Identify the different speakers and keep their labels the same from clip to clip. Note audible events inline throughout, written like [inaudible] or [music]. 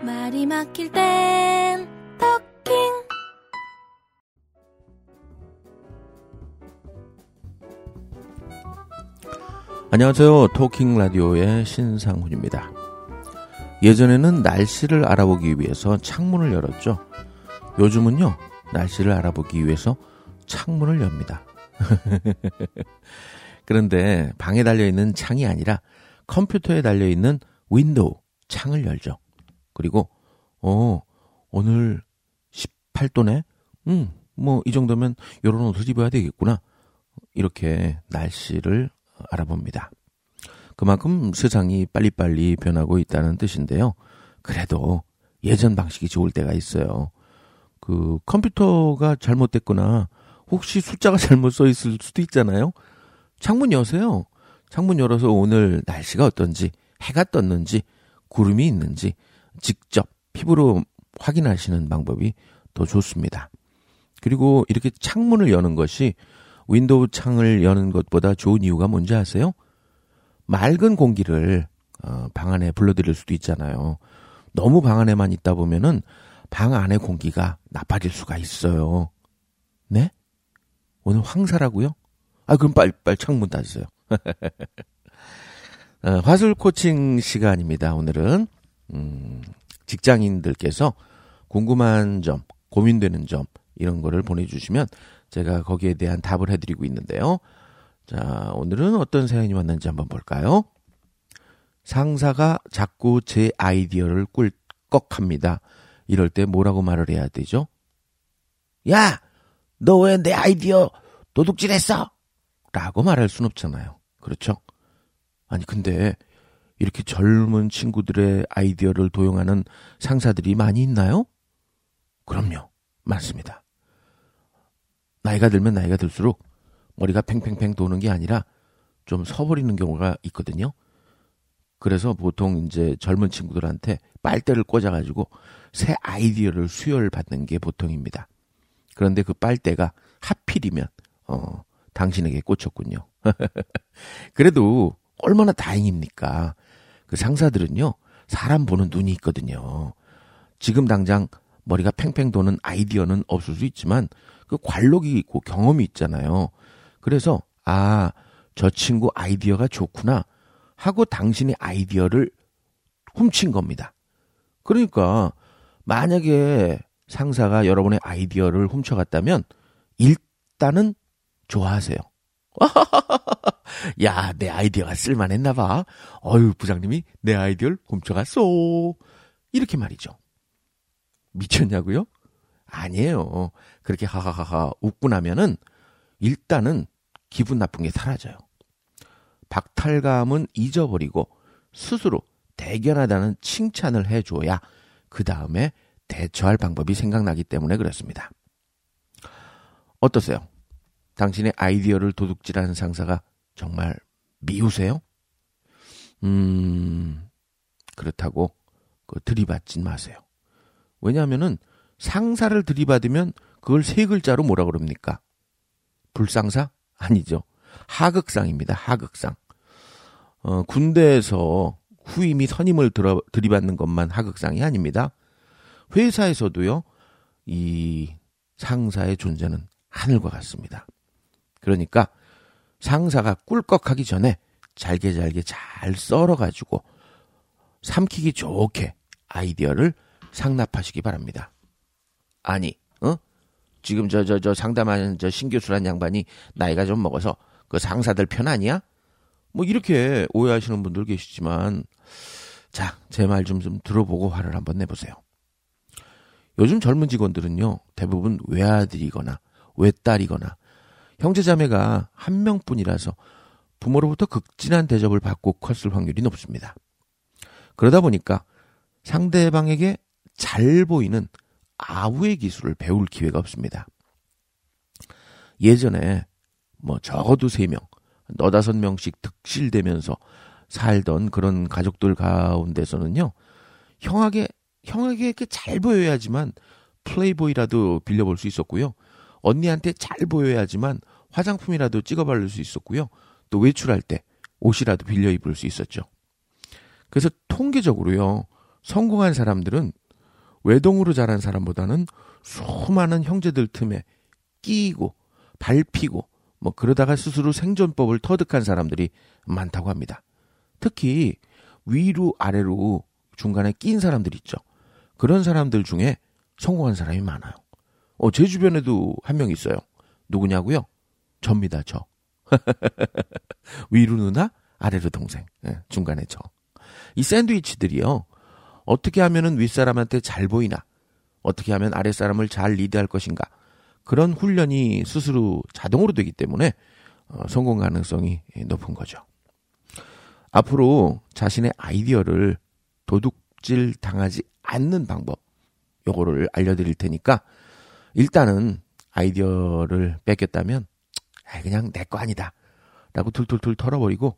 Speaker 1: 말이 막힐 땐 토킹
Speaker 2: 안녕하세요. 토킹 라디오의 신상훈입니다. 예전에는 날씨를 알아보기 위해서 창문을 열었죠. 요즘은요, 날씨를 알아보기 위해서 창문을 엽니다. [laughs] 그런데 방에 달려있는 창이 아니라 컴퓨터에 달려있는 윈도우 창을 열죠. 그리고, 어, 오늘 18도네? 음, 뭐, 이 정도면 요런 옷을 입어야 되겠구나. 이렇게 날씨를 알아봅니다. 그만큼 세상이 빨리빨리 변하고 있다는 뜻인데요. 그래도 예전 방식이 좋을 때가 있어요. 그 컴퓨터가 잘못됐거나 혹시 숫자가 [laughs] 잘못 써 있을 수도 있잖아요. 창문 여세요. 창문 열어서 오늘 날씨가 어떤지, 해가 떴는지, 구름이 있는지 직접 피부로 확인하시는 방법이 더 좋습니다. 그리고 이렇게 창문을 여는 것이 윈도우 창을 여는 것보다 좋은 이유가 뭔지 아세요? 맑은 공기를 어, 방 안에 불러들일 수도 있잖아요. 너무 방 안에만 있다 보면은 방 안의 공기가 나빠질 수가 있어요. 네? 오늘 황사라고요? 아 그럼 빨리 빨리 창문 닫으세요. [laughs] 어, 화술 코칭 시간입니다. 오늘은 음, 직장인들께서 궁금한 점, 고민되는 점 이런 거를 보내주시면 제가 거기에 대한 답을 해드리고 있는데요. 자, 오늘은 어떤 사연이 왔는지 한번 볼까요? 상사가 자꾸 제 아이디어를 꿀꺽합니다. 이럴 때 뭐라고 말을 해야 되죠? 야! 너 왜 내 아이디어 도둑질했어? 라고 말할 순 없잖아요. 그렇죠? 아니, 근데 이렇게 젊은 친구들의 아이디어를 도용하는 상사들이 많이 있나요? 그럼요. 많습니다. 나이가 들면 나이가 들수록 머리가 팽팽팽 도는 게 아니라 좀 서버리는 경우가 있거든요. 그래서 보통 이제 젊은 친구들한테 빨대를 꽂아가지고 새 아이디어를 수혈받는 게 보통입니다. 그런데 그 빨대가 하필이면 어 당신에게 꽂혔군요. [laughs] 그래도 얼마나 다행입니까? 그 상사들은요 사람 보는 눈이 있거든요. 지금 당장 머리가 팽팽 도는 아이디어는 없을 수 있지만 그 관록이 있고 경험이 있잖아요. 그래서 아, 저 친구 아이디어가 좋구나 하고 당신의 아이디어를 훔친 겁니다. 그러니까 만약에 상사가 여러분의 아이디어를 훔쳐갔다면 일단은 좋아하세요. [laughs] 야, 내 아이디어가 쓸만했나 봐. 어유, 부장님이 내 아이디어를 훔쳐갔어. 이렇게 말이죠. 미쳤냐고요? 아니에요. 그렇게 하하하하 웃고 나면은 일단은 기분 나쁜 게 사라져요. 박탈감은 잊어버리고 스스로 대견하다는 칭찬을 해줘야 그 다음에 대처할 방법이 생각나기 때문에 그렇습니다. 어떠세요? 당신의 아이디어를 도둑질하는 상사가 정말 미우세요? 음, 그렇다고 그 들이받진 마세요. 왜냐하면은 상사를 들이받으면 그걸 세 글자로 뭐라 그럽니까? 불상사? 아니죠. 하극상입니다. 하극상. 어, 군대에서 후임이 선임을 들어, 들이받는 것만 하극상이 아닙니다. 회사에서도요, 이 상사의 존재는 하늘과 같습니다. 그러니까 상사가 꿀꺽하기 전에 잘게 잘게 잘 썰어가지고 삼키기 좋게 아이디어를 상납하시기 바랍니다. 아니, 어? 지금 저, 저, 저 상담하는 저 신교수란 양반이 나이가 좀 먹어서 그 상사들 편 아니야? 뭐 이렇게 오해하시는 분들 계시지만, 자, 제 말 좀 좀 들어보고 화를 한번 내보세요. 요즘 젊은 직원들은요, 대부분 외아들이거나 외딸이거나 형제자매가 한 명뿐이라서 부모로부터 극진한 대접을 받고 컸을 확률이 높습니다. 그러다 보니까 상대방에게 잘 보이는 아우의 기술을 배울 기회가 없습니다. 예전에 뭐 적어도 세 명, 너다섯 명씩 득실되면서 살던 그런 가족들 가운데서는요, 형에게, 형에게 잘 보여야지만 플레이보이라도 빌려볼 수 있었고요. 언니한테 잘 보여야지만 화장품이라도 찍어 바를 수 있었고요. 또 외출할 때 옷이라도 빌려 입을 수 있었죠. 그래서 통계적으로요, 성공한 사람들은 외동으로 자란 사람보다는 수많은 형제들 틈에 끼이고 밟히고 뭐 그러다가 스스로 생존법을 터득한 사람들이 많다고 합니다. 특히 위로 아래로 중간에 낀 사람들 있죠. 그런 사람들 중에 성공한 사람이 많아요. 어, 제 주변에도 한 명 있어요. 누구냐고요? 접니다, 저. [laughs] 위로 누나, 아래로 동생. 네, 중간에 저. 이 샌드위치들이요. 어떻게 하면은 윗사람한테 잘 보이나? 어떻게 하면 아랫사람을 잘 리드할 것인가? 그런 훈련이 스스로 자동으로 되기 때문에 어, 성공 가능성이 높은 거죠. 앞으로 자신의 아이디어를 도둑질 당하지 않는 방법, 요거를 알려드릴 테니까 일단은 아이디어를 뺏겼다면 그냥 내 거 아니다. 라고 툴툴툴 털어버리고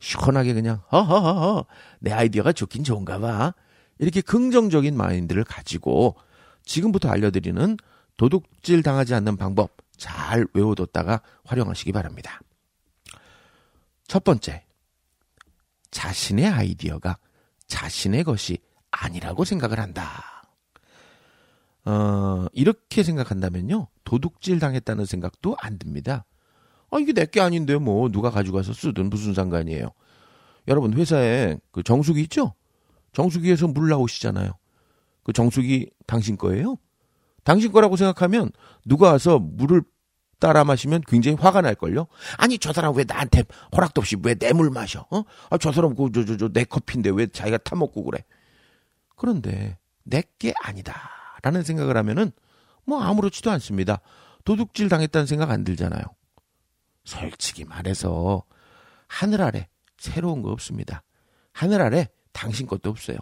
Speaker 2: 시원하게 그냥 허허허허 내 아이디어가 좋긴 좋은가 봐. 이렇게 긍정적인 마인드를 가지고 지금부터 알려드리는 도둑질 당하지 않는 방법 잘 외워뒀다가 활용하시기 바랍니다. 첫 번째, 자신의 아이디어가 자신의 것이 아니라고 생각을 한다. 어, 이렇게 생각한다면요, 도둑질 당했다는 생각도 안 듭니다. 아, 이게 내게 아닌데, 뭐, 누가 가져가서 쓰든 무슨 상관이에요. 여러분, 회사에 그 정수기 있죠? 정수기에서 물 나오시잖아요. 그 정수기 당신 거예요? 당신 거라고 생각하면 누가 와서 물을 따라 마시면 굉장히 화가 날걸요? 아니, 저 사람 왜 나한테 허락도 없이 왜 내 물 마셔? 어? 아, 저 사람 그, 저, 저, 저, 내 커피인데 왜 자기가 타먹고 그래? 그런데 내게 아니다. 라는 생각을 하면은 뭐 아무렇지도 않습니다. 도둑질 당했다는 생각 안 들잖아요. 솔직히 말해서 하늘 아래 새로운 거 없습니다. 하늘 아래 당신 것도 없어요.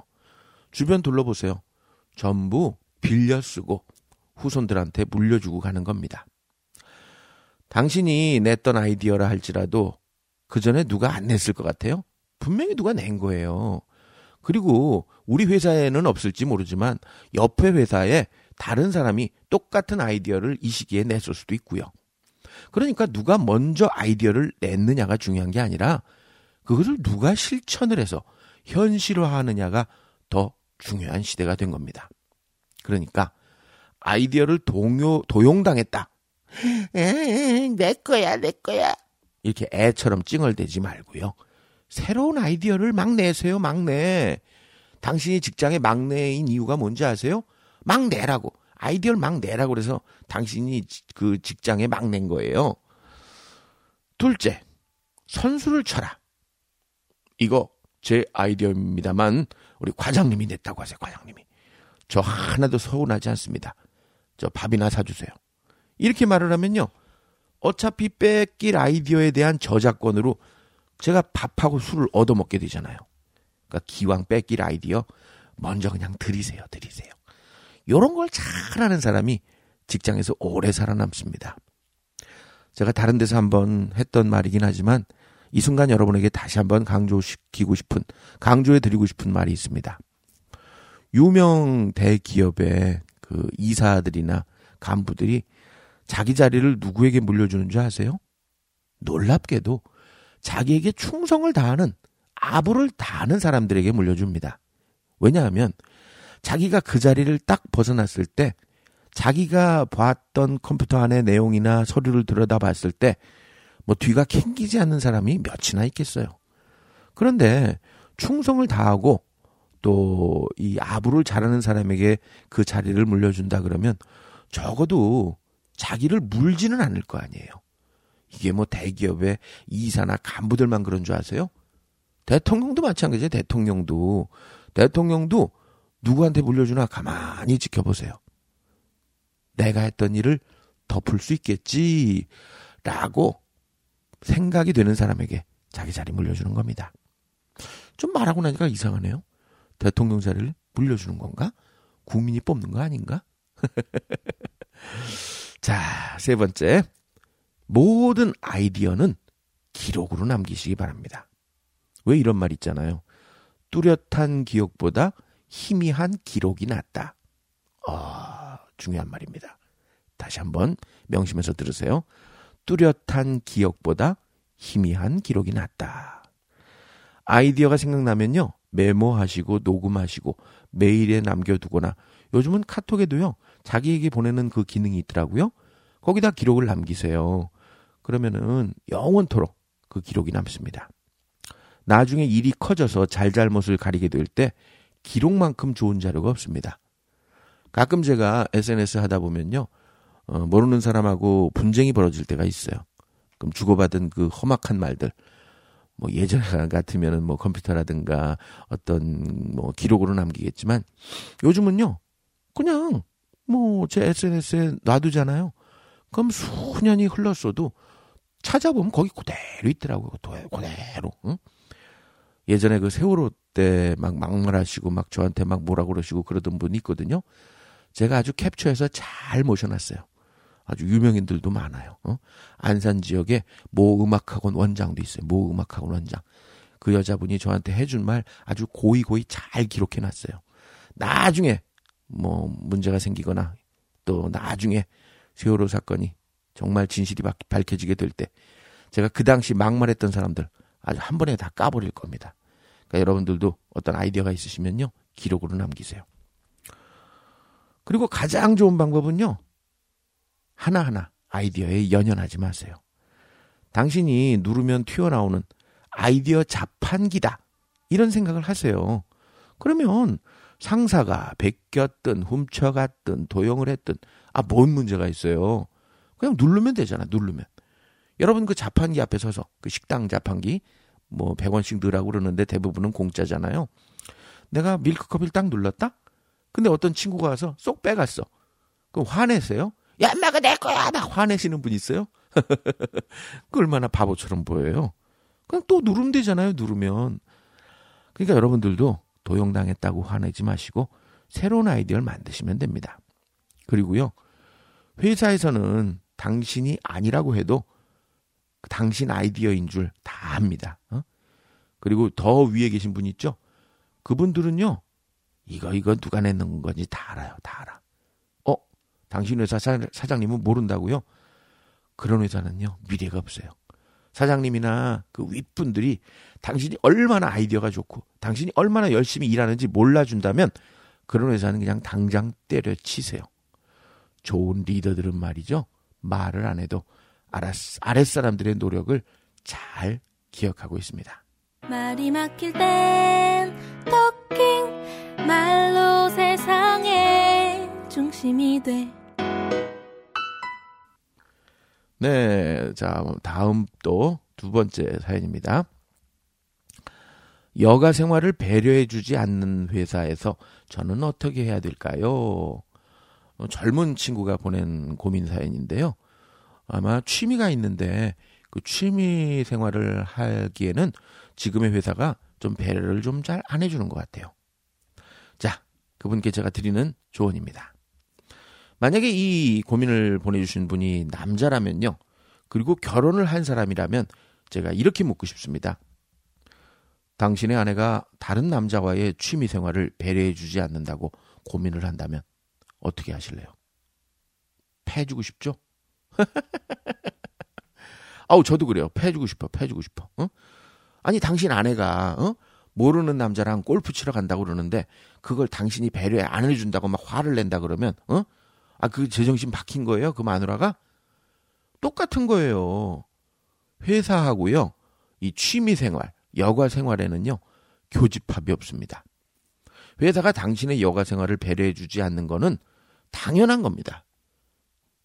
Speaker 2: 주변 둘러보세요. 전부 빌려 쓰고 후손들한테 물려주고 가는 겁니다. 당신이 냈던 아이디어라 할지라도 그 전에 누가 안 냈을 것 같아요? 분명히 누가 낸 거예요. 그리고 우리 회사에는 없을지 모르지만 옆에 회사에 다른 사람이 똑같은 아이디어를 이 시기에 냈을 수도 있고요. 그러니까 누가 먼저 아이디어를 냈느냐가 중요한 게 아니라 그것을 누가 실천을 해서 현실화하느냐가 더 중요한 시대가 된 겁니다. 그러니까 아이디어를 동요 도용당했다. 에, 내 거야, 내 거야. 이렇게 애처럼 찡얼대지 말고요. 새로운 아이디어를 막 내세요, 막 내. 당신이 직장의 막내인 이유가 뭔지 아세요? 막 내라고. 아이디어를 막 내라고 그래서 당신이 그 직장에 막낸 거예요. 둘째, 선수를 쳐라. 이거 제 아이디어입니다만 우리 과장님이 냈다고 하세요, 과장님이. 저 하나도 서운하지 않습니다. 저 밥이나 사주세요. 이렇게 말을 하면요. 어차피 뺏길 아이디어에 대한 저작권으로 제가 밥하고 술을 얻어먹게 되잖아요. 그러니까 기왕 뺏길 아이디어 먼저 그냥 드리세요, 드리세요. 요런 걸 잘하는 사람이 직장에서 오래 살아남습니다. 제가 다른 데서 한번 했던 말이긴 하지만 이 순간 여러분에게 다시 한번 강조시키고 싶은, 강조해 드리고 싶은 말이 있습니다. 유명 대기업의 그 이사들이나 간부들이 자기 자리를 누구에게 물려주는 줄 아세요? 놀랍게도 자기에게 충성을 다하는 아부를 다하는 사람들에게 물려줍니다. 왜냐하면 자기가 그 자리를 딱 벗어났을 때 자기가 봤던 컴퓨터 안의 내용이나 서류를 들여다 봤을 때 뭐 뒤가 캥기지 않는 사람이 몇이나 있겠어요. 그런데 충성을 다하고 또 이 아부를 잘하는 사람에게 그 자리를 물려준다 그러면 적어도 자기를 물지는 않을 거 아니에요. 이게 뭐 대기업의 이사나 간부들만 그런 줄 아세요? 대통령도 마찬가지예요. 대통령도 대통령도 누구한테 물려주나 가만히 지켜보세요. 내가 했던 일을 덮을 수 있겠지라고 생각이 되는 사람에게 자기 자리 물려주는 겁니다. 좀 말하고 나니까 이상하네요. 대통령 자리를 물려주는 건가? 국민이 뽑는 거 아닌가? [laughs] 자, 세 번째. 모든 아이디어는 기록으로 남기시기 바랍니다. 왜 이런 말 있잖아요. 뚜렷한 기억보다 희미한 기록이 낫다. 아, 중요한 말입니다. 다시 한번 명심해서 들으세요. 뚜렷한 기억보다 희미한 기록이 낫다. 아이디어가 생각나면요. 메모하시고 녹음하시고 메일에 남겨두거나 요즘은 카톡에도요 자기에게 보내는 그 기능이 있더라고요. 거기다 기록을 남기세요. 그러면은 영원토록 그 기록이 남습니다. 나중에 일이 커져서 잘잘못을 가리게 될 때 기록만큼 좋은 자료가 없습니다. 가끔 제가 SNS 하다 보면요. 어, 모르는 사람하고 분쟁이 벌어질 때가 있어요. 그럼 주고받은 그 험악한 말들, 뭐 예전 [laughs] 같으면은 뭐 컴퓨터라든가 어떤 뭐 기록으로 남기겠지만 요즘은요. 그냥 뭐 제 SNS에 놔두잖아요. 그럼 수년이 흘렀어도 찾아보면 거기 그대로 있더라고요. 그대로. 응? 예전에 그 세월호 때 막 막말하시고 막 저한테 막 뭐라 그러시고 그러던 분이 있거든요. 제가 아주 캡처해서 잘 모셔놨어요. 아주 유명인들도 많아요. 어? 안산 지역에 모 음악학원 원장도 있어요. 모 음악학원 원장. 그 여자분이 저한테 해준 말 아주 고이고이 잘 기록해놨어요. 나중에 뭐 문제가 생기거나 또 나중에 세월호 사건이 정말 진실이 밝혀지게 될 때 제가 그 당시 막말했던 사람들 아주 한 번에 다 까버릴 겁니다. 그러니까 여러분들도 어떤 아이디어가 있으시면요 기록으로 남기세요. 그리고 가장 좋은 방법은요 하나하나 아이디어에 연연하지 마세요. 당신이 누르면 튀어나오는 아이디어 자판기다. 이런 생각을 하세요. 그러면 상사가 베꼈든 훔쳐갔든 도용을 했든 아, 뭔 문제가 있어요. 그냥 누르면 되잖아, 누르면. 여러분 그 자판기 앞에 서서 그 식당 자판기 뭐 100원씩 넣으라고 그러는데 대부분은 공짜잖아요. 내가 밀크커피를 딱 눌렀다? 근데 어떤 친구가 와서 쏙 빼갔어. 그럼 화내세요? 야, 엄마가 내 거야! 막 화내시는 분 있어요? [laughs] 그 얼마나 바보처럼 보여요. 그냥 또 누르면 되잖아요, 누르면. 그러니까 여러분들도 도용당했다고 화내지 마시고 새로운 아이디어를 만드시면 됩니다. 그리고요, 회사에서는 당신이 아니라고 해도 당신 아이디어인 줄 다 압니다. 어? 그리고 더 위에 계신 분 있죠? 그분들은요, 이거, 이거 누가 내는 건지 다 알아요. 다 알아. 어? 당신 회사 사, 사 장님은 모른다고요? 그런 회사는요, 미래가 없어요. 사장님이나 그 윗분들이 당신이 얼마나 아이디어가 좋고 당신이 얼마나 열심히 일하는지 몰라준다면 그런 회사는 그냥 당장 때려치세요. 좋은 리더들은 말이죠. 말을 안 해도 아랫사람들의 노력을 잘 기억하고 있습니다.
Speaker 1: 말이 막힐 땐 토킹 말로 세상의 중심이 돼.
Speaker 2: 네, 자 다음 또 두 번째 사연입니다. 여가 생활을 배려해주지 않는 회사에서 저는 어떻게 해야 될까요? 어, 젊은 친구가 보낸 고민 사연인데요. 아마 취미가 있는데 그 취미 생활을 하기에는 지금의 회사가 좀 배려를 좀 잘 안 해주는 것 같아요. 자, 그분께 제가 드리는 조언입니다. 만약에 이 고민을 보내주신 분이 남자라면요. 그리고 결혼을 한 사람이라면 제가 이렇게 묻고 싶습니다. 당신의 아내가 다른 남자와의 취미 생활을 배려해주지 않는다고 고민을 한다면 어떻게 하실래요? 패주고 싶죠? [laughs] 아우 저도 그래요. 패주고 싶어. 패주고 싶어. 어? 아니 당신 아내가 어? 모르는 남자랑 골프 치러 간다고 그러는데 그걸 당신이 배려 안 해준다고 막 화를 낸다 그러면 어? 아그 제정신 박힌 거예요? 그 마누라가 똑같은 거예요. 회사하고요. 이 취미 생활, 여가 생활에는요. 교집합이 없습니다. 회사가 당신의 여가 생활을 배려해 주지 않는 거는 당연한 겁니다.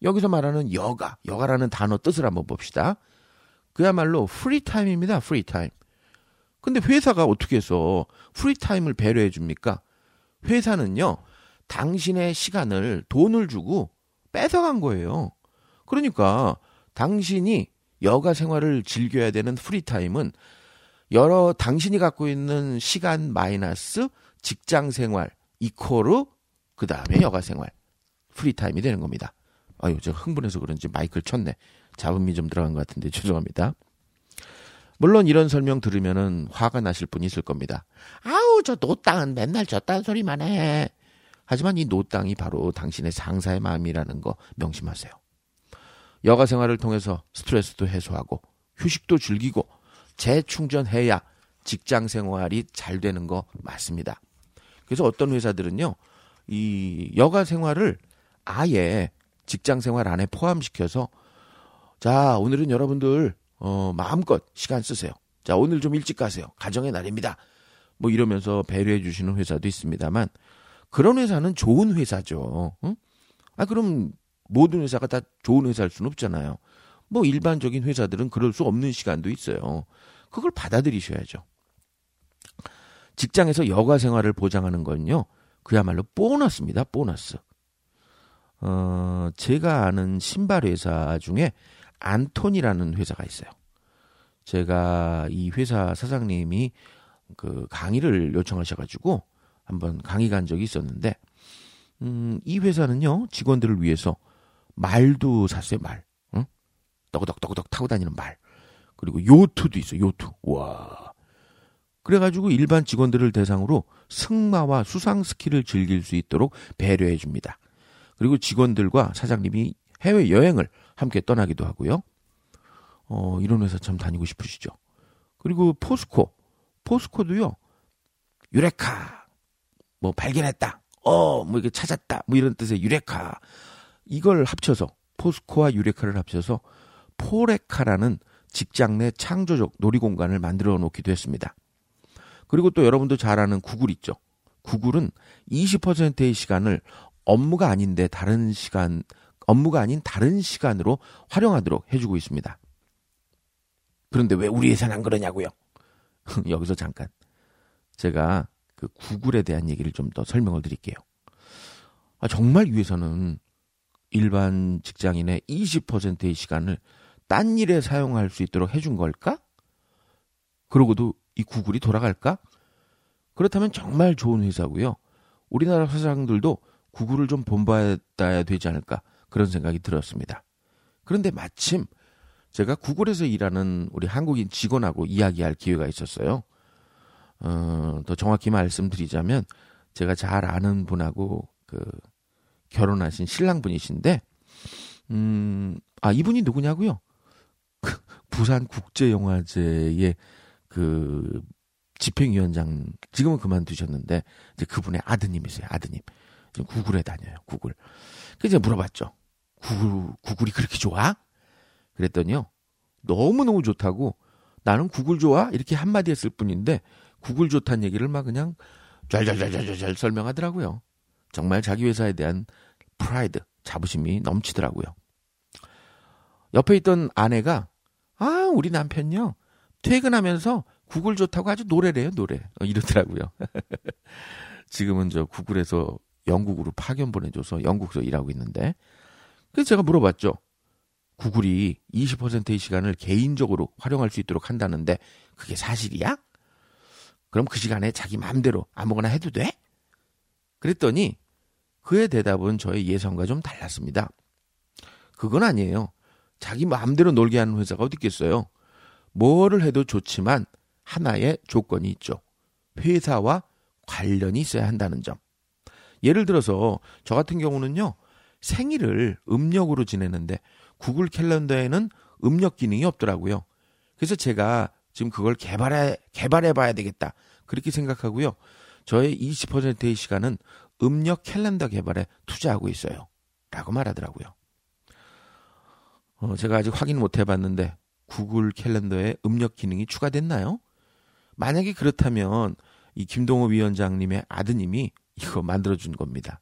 Speaker 2: 여기서 말하는 여가, 여가라는 단어 뜻을 한번 봅시다. 그야말로 free time입니다. free time. 근데 회사가 어떻게 해서 free time을 배려해 줍니까? 회사는요. 당신의 시간을 돈을 주고 뺏어간 거예요. 그러니까 당신이 여가 생활을 즐겨야 되는 free time은 여러 당신이 갖고 있는 시간 마이너스 직장 생활 equal 그 다음에 여가 생활 free time이 되는 겁니다. 아유 제가 흥분해서 그런지 마이크를 쳤네. 잡음이 좀 들어간 것 같은데 [laughs] 죄송합니다. 물론 이런 설명 들으면은 화가 나실 분이 있을 겁니다. 아우 저 노땅은 맨날 저딴 소리만 해. 하지만 이 노땅이 바로 당신의 상사의 마음이라는 거 명심하세요. 여가 생활을 통해서 스트레스도 해소하고 휴식도 즐기고 재충전해야 직장 생활이 잘 되는 거 맞습니다. 그래서 어떤 회사들은요, 이 여가 생활을 아예 직장 생활 안에 포함시켜서 자, 오늘은 여러분들 어, 마음껏 시간 쓰세요. 자, 오늘 좀 일찍 가세요. 가정의 날입니다. 뭐 이러면서 배려해 주시는 회사도 있습니다만 그런 회사는 좋은 회사죠. 응? 아, 그럼 모든 회사가 다 좋은 회사일 수는 없잖아요. 뭐 일반적인 회사들은 그럴 수 없는 시간도 있어요. 그걸 받아들이셔야죠. 직장에서 여가 생활을 보장하는 건요. 그야말로 보너스입니다. 보너스. 어, 제가 아는 신발 회사 중에 안톤이라는 회사가 있어요. 제가 이 회사 사장님이 그 강의를 요청하셔가지고 한번 강의 간 적이 있었는데, 음, 이 회사는요, 직원들을 위해서 말도 샀어요, 말. 응? 떠그덕떠그덕 타고 다니는 말. 그리고 요트도 있어요, 요트. 와. 그래가지고 일반 직원들을 대상으로 승마와 수상 스키를 즐길 수 있도록 배려해 줍니다. 그리고 직원들과 사장님이 해외 여행을 함께 떠나기도 하고요. 어, 이런 회사 참 다니고 싶으시죠. 그리고 포스코. 포스코도요. 유레카. 뭐 발견했다. 어, 뭐 이게 찾았다. 뭐 이런 뜻의 유레카. 이걸 합쳐서 포스코와 유레카를 합쳐서 포레카라는 직장 내 창조적 놀이공간을 만들어 놓기도 했습니다. 그리고 또 여러분도 잘 아는 구글 있죠. 구글은 20%의 시간을 업무가 아닌데 다른 시간, 업무가 아닌 다른 시간으로 활용하도록 해주고 있습니다. 그런데 왜 우리 회사는 안 그러냐고요? [laughs] 여기서 잠깐 제가 그 구글에 대한 얘기를 좀 더 설명을 드릴게요. 아, 정말 이 회사는 일반 직장인의 20%의 시간을 딴 일에 사용할 수 있도록 해준 걸까? 그러고도 이 구글이 돌아갈까? 그렇다면 정말 좋은 회사고요. 우리나라 사장들도 구글을 좀 본받아야 되지 않을까 그런 생각이 들었습니다. 그런데 마침 제가 구글에서 일하는 우리 한국인 직원하고 이야기할 기회가 있었어요. 어, 더 정확히 말씀드리자면 제가 잘 아는 분하고 그 결혼하신 신랑분이신데 음, 아 이분이 누구냐고요? 부산 국제 영화제의 그 집행위원장 지금은 그만두셨는데 이제 그분의 아드님이세요. 아드님 구글에 다녀요. 구글. 그래서 물어봤죠. 구글 구글이 그렇게 좋아? 그랬더니요. 너무너무 좋다고 나는 구글 좋아? 이렇게 한마디 했을 뿐인데 구글 좋다는 얘기를 막 그냥 잘잘잘잘잘 설명하더라고요. 정말 자기 회사에 대한 프라이드, 자부심이 넘치더라고요. 옆에 있던 아내가 아, 우리 남편요. 퇴근하면서 구글 좋다고 아주 노래를 해요, 노래. 어, 이러더라고요. [laughs] 지금은 저 구글에서 영국으로 파견 보내줘서 영국에서 일하고 있는데. 그래서 제가 물어봤죠. 구글이 20%의 시간을 개인적으로 활용할 수 있도록 한다는데 그게 사실이야? 그럼 그 시간에 자기 마음대로 아무거나 해도 돼? 그랬더니 그의 대답은 저의 예상과 좀 달랐습니다. 그건 아니에요. 자기 마음대로 놀게 하는 회사가 어디 있겠어요? 뭐를 해도 좋지만 하나의 조건이 있죠. 회사와 관련이 있어야 한다는 점. 예를 들어서 저 같은 경우는요. 생일을 음력으로 지내는데 구글 캘린더에는 음력 기능이 없더라고요. 그래서 제가 지금 그걸 개발해 개발해 봐야 되겠다. 그렇게 생각하고요. 저의 20%의 시간은 음력 캘린더 개발에 투자하고 있어요. 라고 말하더라고요. 어, 제가 아직 확인 못 해봤는데 구글 캘린더에 음력 기능이 추가됐나요? 만약에 그렇다면 이 김동호 위원장님의 아드님이 이거 만들어준 겁니다.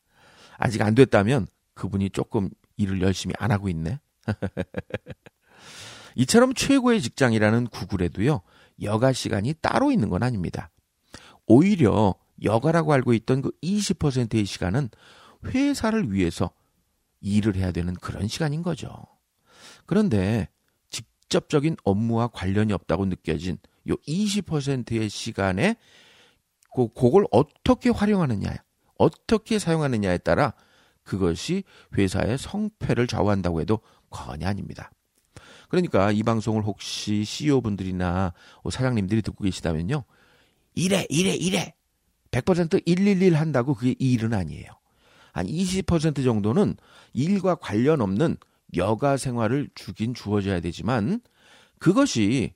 Speaker 2: 아직 안 됐다면 그분이 조금 일을 열심히 안 하고 있네. [laughs] 이처럼 최고의 직장이라는 구글에도요, 여가 시간이 따로 있는 건 아닙니다. 오히려 여가라고 알고 있던 그 20%의 시간은 회사를 위해서 일을 해야 되는 그런 시간인 거죠. 그런데 직접적인 업무와 관련이 없다고 느껴진 요 20%의 시간에 그, 그걸 어떻게 활용하느냐, 어떻게 사용하느냐에 따라 그것이 회사의 성패를 좌우한다고 해도 과언이 아닙니다. 그러니까 이 방송을 혹시 CEO분들이나 사장님들이 듣고 계시다면요. 이래, 이래, 이래. 100% 111 한다고 그게 일은 아니에요. 한 20% 정도는 일과 관련 없는 여가 생활을 주긴 주어져야 되지만 그것이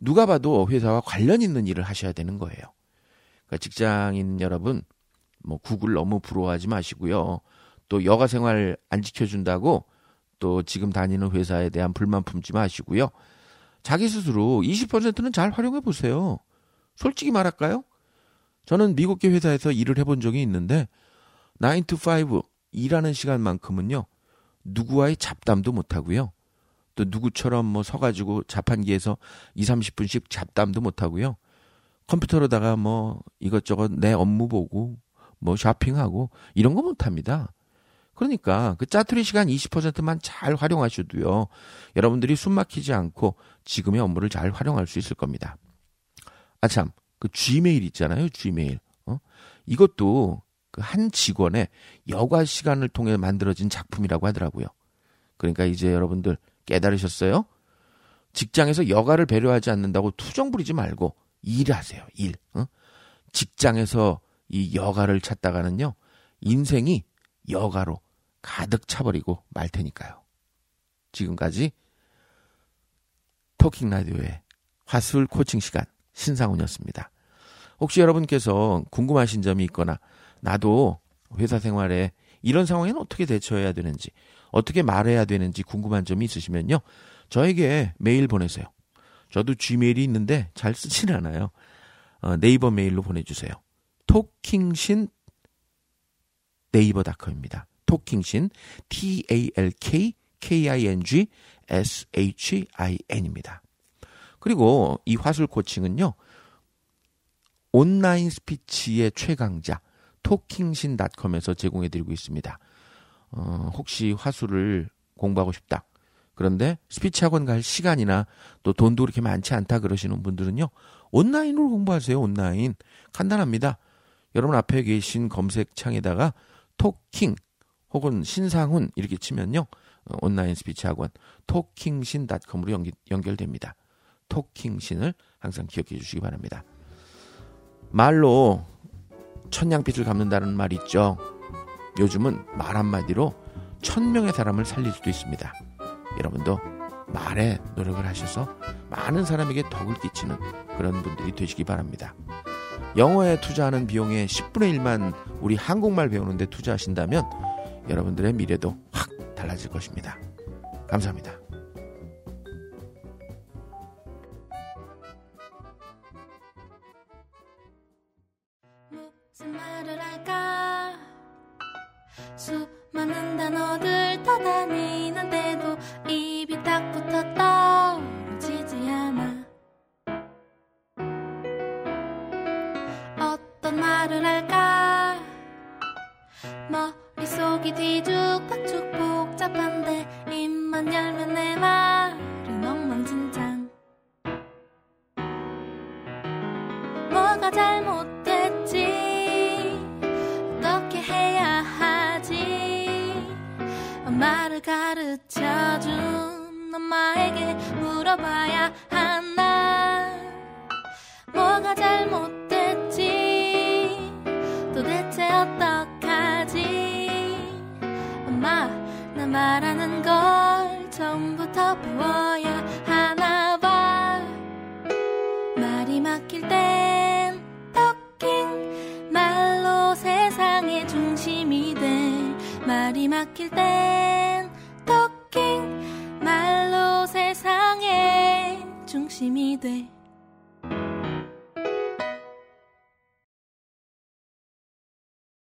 Speaker 2: 누가 봐도 회사와 관련 있는 일을 하셔야 되는 거예요. 그러니까 직장인 여러분, 뭐 구글 너무 부러워하지 마시고요. 또 여가 생활 안 지켜준다고 또 지금 다니는 회사에 대한 불만 품지 마시고요. 자기 스스로 20%는 잘 활용해 보세요. 솔직히 말할까요? 저는 미국계 회사에서 일을 해본 적이 있는데 9 to 5 일하는 시간만큼은요. 누구와의 잡담도 못 하고요. 또 누구처럼 뭐 서가지고 자판기에서 2, 30분씩 잡담도 못 하고요. 컴퓨터로다가 뭐 이것저것 내 업무 보고 뭐 쇼핑하고 이런 거 못 합니다. 그러니까 그 짜투리 시간 20%만 잘 활용하셔도요. 여러분들이 숨 막히지 않고 지금의 업무를 잘 활용할 수 있을 겁니다. 아 참, 그 G메일 있잖아요. G메일. 어? 이것도 그 한 직원의 여가 시간을 통해 만들어진 작품이라고 하더라고요. 그러니까 이제 여러분들 깨달으셨어요? 직장에서 여가를 배려하지 않는다고 투정 부리지 말고 일하세요. 일. 어? 직장에서 이 여가를 찾다가는요. 인생이 여가로 가득 차버리고 말 테니까요. 지금까지 토킹 라디오의 화술 코칭 시간 신상훈이었습니다. 혹시 여러분께서 궁금하신 점이 있거나 나도 회사 생활에 이런 상황에는 어떻게 대처해야 되는지 어떻게 말해야 되는지 궁금한 점이 있으시면요. 저에게 메일 보내세요. 저도 G메일이 있는데 잘 쓰지는 않아요. 어, 네이버 메일로 보내주세요. 토킹신 네이버닷컴입니다. 토킹신 T A L K K I N G S H I N입니다. 그리고 이 화술 코칭은요. 온라인 스피치의 최강자 토킹신닷컴에서 제공해 드리고 있습니다. 어, 혹시 화술을 공부하고 싶다. 그런데 스피치 학원 갈 시간이나 또 돈도 그렇게 많지 않다 그러시는 분들은요. 온라인으로 공부하세요. 온라인. 간단합니다. 여러분 앞에 계신 검색창에다가 토킹 혹은 신상훈 이렇게 치면요. 어, 온라인 스피치 학원 토킹신닷컴으로 연기, 연결됩니다. 토킹신을 항상 기억해 주시기 바랍니다. 말로 천냥빚을 갚는다는 말 있죠. 요즘은 말 한마디로 천명의 사람을 살릴 수도 있습니다. 여러분도 말에 노력을 하셔서 많은 사람에게 덕을 끼치는 그런 분들이 되시기 바랍니다. 영어에 투자하는 비용의 10분의 1만 우리 한국말 배우는데 투자하신다면 여러분들의 미래도 확 달라질 것입니다. 감사합니다.
Speaker 1: 말을 가르쳐준 엄마에게 물어봐야 하나. 뭐가 잘못됐지? 도대체 어떡하지? 엄마 나 말하는 걸 처음부터 배워야 하나 봐. 말이 막힐 땐 말이 막힐 땐 토킹 말로 세상의 중심이 돼